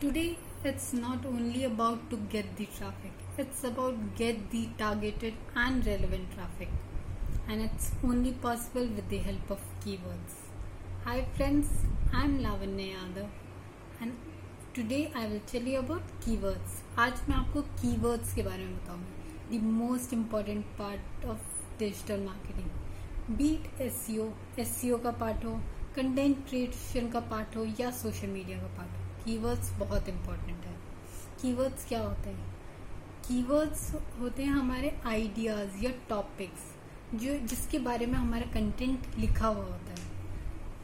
Today it's not only about to get the traffic, it's about get the targeted and relevant traffic. And it's only possible with the help of keywords. Hi friends, I'm Lavanya Yadav and today I will tell you about keywords. आज मैं आपको keywords के बारे में बताऊंगी the most important part of digital marketing. Beat S S का part हो content creation का पार्ट हो या सोशल मीडिया का पार्ट हो कीवर्ड्स बहुत इंपॉर्टेंट है। कीवर्ड्स क्या होते हैं? कीवर्ड्स होते हैं हमारे आइडियाज़ या टॉपिक्स जो जिसके बारे में हमारा कंटेंट लिखा हुआ होता है।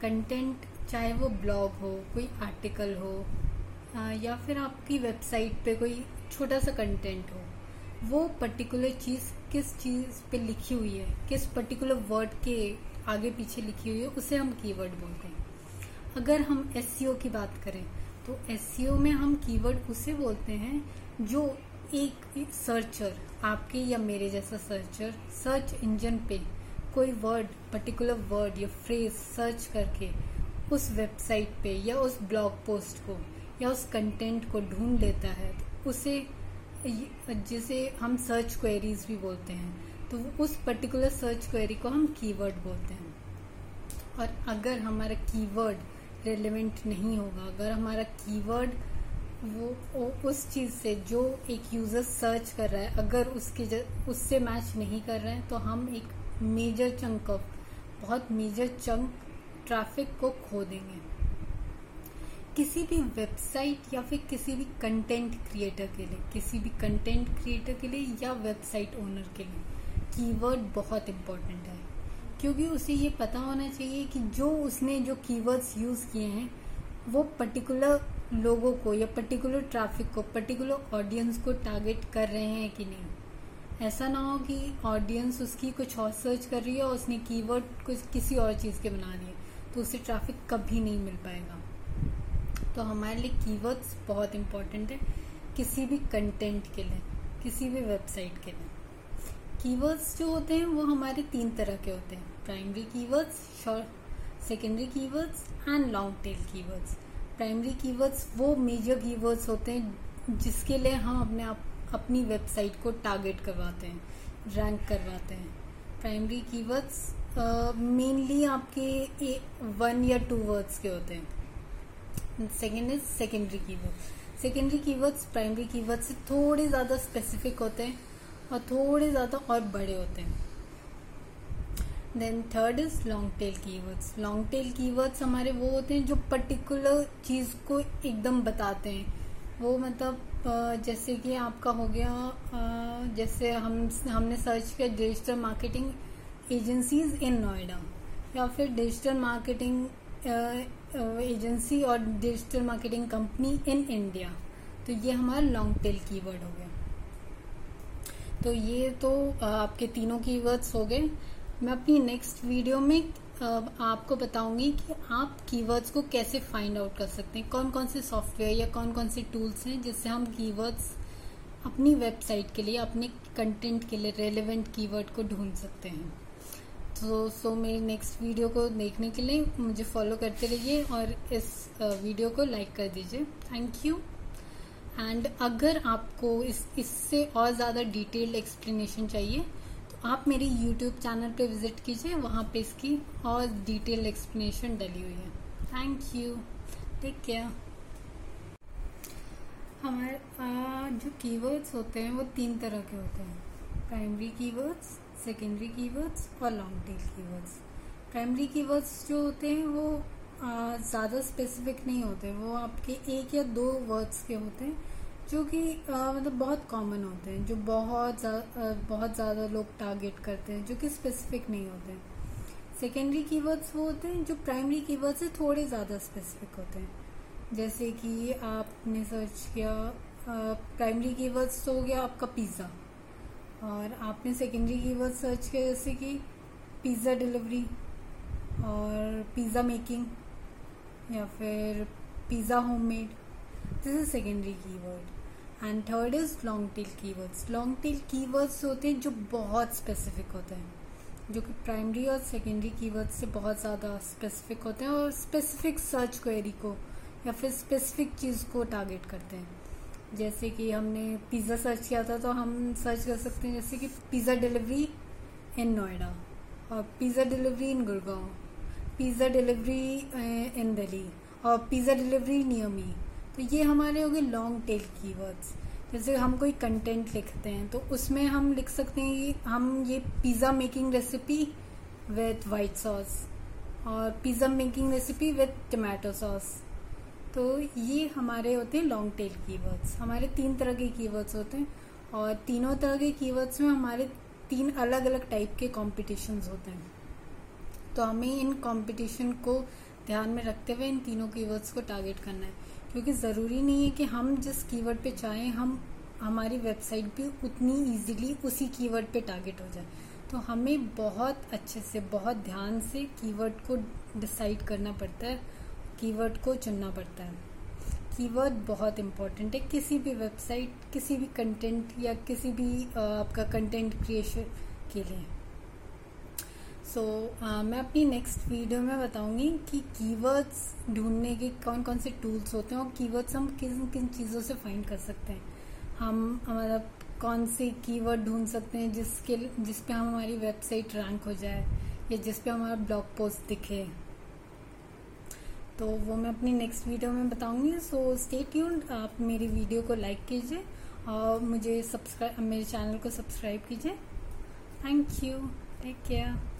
कंटेंट चाहे वो ब्लॉग हो, कोई आर्टिकल हो या फिर आपकी वेबसाइट पे कोई छोटा सा कंटेंट हो, वो पर्टिकुलर चीज़ किस चीज़ पे लिखी हुई है, किस पर्टिकुलर वर्ड के आगे पीछे लिखी हुई है, उसे हम कीवर्ड बोलते हैं। अगर हम एस e की बात करें तो एस में हम कीवर्ड उसे बोलते हैं जो एक सर्चर आपके या मेरे जैसा सर्चर सर्च इंजन पे कोई वर्ड पर्टिकुलर वर्ड या फ्रेज सर्च करके उस वेबसाइट पे या उस ब्लॉग पोस्ट को या उस कंटेंट को ढूंढ लेता है तो उसे जिसे हम सर्च क्वेरीज भी बोलते हैं तो उस पर्टिकुलर सर्च क्वेरी को हम कीवर्ड बोलते हैं। और अगर हमारा कीवर्ड रेलिवेंट नहीं होगा। अगर हमारा कीवर्ड वो, वो उस चीज़ से जो एक यूज़र सर्च कर रहा है अगर उसके उससे मैच नहीं कर रहे हैं तो हम एक मेजर चंक ऑफ़ बहुत मेजर चंक ट्रैफ़िक को खो देंगे। किसी भी वेबसाइट या फिर किसी भी कंटेंट क्रिएटर के लिए किसी भी कंटेंट क्रिएटर के लिए या वेबसाइट ओनर के लिए कीवर्ड बहुत इंपॉर्टेंट है। क्योंकि उसे ये पता होना चाहिए कि जो उसने जो कीवर्ड्स यूज़ किए हैं, वो पर्टिकुलर लोगों को या पर्टिकुलर ट्रैफ़िक को पर्टिकुलर ऑडियंस को टारगेट कर रहे हैं कि नहीं। ऐसा ना हो कि ऑडियंस उसकी कुछ और सर्च कर रही है और उसने कीवर्ड कुछ किसी और चीज़ के बना दिए तो उसे ट्रैफ़िक कभी नहीं मिल पाएगा। तो हमारे लिए कीवर्ड्स बहुत इंपॉर्टेंट है, किसी भी कंटेंट के लिए, किसी भी वेबसाइट के लिए। कीवर्ड्स जो होते हैं, वो हमारे तीन तरह के होते हैं. Primary keywords short secondary keywords and long tail keywords primary keywords वो मेजर कीवर्ड्स होते हैं, जिसके लिए हम अपने आप, अपनी वेबसाइट को टारगेट करवाते हैं रैंक करवाते हैं. प्राइमरी कीवर्ड्स मेनली आपके वन या टू वर्ड्स के होते हैं. Second is secondary keywords secondary keywords primary keywords से थोड़े ज़्यादा स्पेसिफिक होते हैं और थोड़े ज़्यादा और बड़े होते हैं। Then third is long tail keywords long tail keywords हमारे वो होते हैं जो पर्टिकुलर चीज़ को एकदम बताते हैं। वो मतलब जैसे कि आपका हो गया जैसे हम, हमने सर्च किया digital marketing agencies in Noida या फिर डिजिटल मार्केटिंग एजेंसी और digital marketing company in India तो ये हमारा लॉन्ग टेल कीवर्ड हो गया। तो ये तो आपके तीनों कीवर्ड्स हो गए। मैं अपनी नेक्स्ट वीडियो में आपको बताऊँगी कि आप कीवर्ड्स को कैसे फाइंड आउट कर सकते हैं। कौन कौन से सॉफ्टवेयर या कौन कौन से टूल्स हैं जिससे हम कीवर्ड्स अपनी वेबसाइट के लिए, अपने कंटेंट के लिए रेलेवेंट कीवर्ड को ढूंढ सकते हैं। तो सो मेरी नेक्स्ट वीडियो को देखने के लिए मुझे फॉलो करते रहिए और इस वीडियो को लाइक कर दीजिए। थैंक यू एंड अगर आपको इस, इससे और ज़्यादा डिटेल्ड एक्सप्लेनेशन चाहिए तो आप मेरी यूट्यूब चैनल पे विज़िट कीजिए। वहाँ पे इसकी और डिटेल एक्सप्लेनेशन डली हुई है। थैंक यू टेक केयर हमारे जो कीवर्ड्स होते हैं, वो तीन तरह के होते हैं। प्राइमरी कीवर्ड्स सेकेंडरी कीवर्ड्स और long tail keywords primary keywords जो होते हैं, वो ज़्यादा स्पेसिफिक नहीं होते। वो आपके एक या दो वर्ड्स के होते हैं। जो कि मतलब बहुत कॉमन होते हैं जो बहुत जा, बहुत ज़्यादा लोग टारगेट करते हैं जो कि स्पेसिफिक नहीं होते हैं। सेकेंडरी कीवर्ड्स वो होते हैं जो प्राइमरी कीवर्ड से थोड़े ज़्यादा स्पेसिफिक होते हैं। जैसे कि आपने सर्च किया प्राइमरी कीवर्ड्स तो हो गया आपका पिज़्ज़ा और आपने सेकेंडरी कीवर्ड सर्च किया जैसे कि पिज़्ज़ा डिलीवरी और पिज़्ज़ा मेकिंग या फिर pizza homemade this is secondary keyword and third is long tail keywords long tail keywords होते हैं जो बहुत स्पेसिफिक होते हैं, जो कि प्राइमरी और सेकेंडरी कीवर्ड से बहुत ज़्यादा स्पेसिफिक होते हैं और स्पेसिफिक सर्च क्वेरी को या फिर स्पेसिफिक चीज़ को टारगेट करते हैं। जैसे कि हमने पिज़्ज़ा सर्च किया था तो हम सर्च कर सकते हैं जैसे कि पिज़्ज़ा डिलीवरी इन नोएडा और pizza delivery in Gurgaon pizza delivery in Delhi और पिज़्ज़ा डिलीवरी नियर मी तो ये हमारे हो गए लॉन्ग टेल कीवर्ड्स जैसे हम कोई कंटेंट लिखते हैं तो उसमें हम लिख सकते हैं कि हम ये pizza making recipe with white sauce और pizza making recipe with tomato sauce तो ये हमारे होते हैं लॉन्ग टेल कीवर्ड्स हमारे तीन तरह के कीवर्ड्स होते हैं और तीनों तरह के कीवर्ड्स में हमारे तीन अलग अलग टाइप के कॉम्पिटिशन्स होते हैं। तो हमें इन कॉम्पिटिशन को ध्यान में रखते हुए इन तीनों कीवर्ड्स को टारगेट करना है। क्योंकि ज़रूरी नहीं है कि हम जिस कीवर्ड पे चाहें हम हमारी वेबसाइट भी उतनी इजीली उसी कीवर्ड पे टारगेट हो जाए। तो हमें बहुत अच्छे से, बहुत ध्यान से कीवर्ड को डिसाइड करना पड़ता है कीवर्ड को चुनना पड़ता है। कीवर्ड बहुत इम्पोर्टेंट है। किसी भी वेबसाइट किसी भी कंटेंट या किसी भी आपका कंटेंट क्रिएशन के लिए। सो so, uh, मैं अपनी नेक्स्ट वीडियो में बताऊँगी कि कीवर्ड्स ढूँढने के कौन कौन से टूल्स होते हैं और कीवर्ड्स हम किन किन चीज़ों से फाइंड कर सकते हैं। हम हमारा कौन से कीवर्ड ढूंढ सकते हैं जिसके जिस पे हम हमारी वेबसाइट रैंक हो जाए या जिस पे हमारा ब्लॉग पोस्ट दिखे। तो वो मैं अपनी नेक्स्ट वीडियो में बताऊँगी। सो स्टे ट्यून्ड आप मेरी वीडियो को लाइक कीजिए और मुझे सब्सक्राइब मेरे चैनल को सब्सक्राइब कीजिए। Thank you take care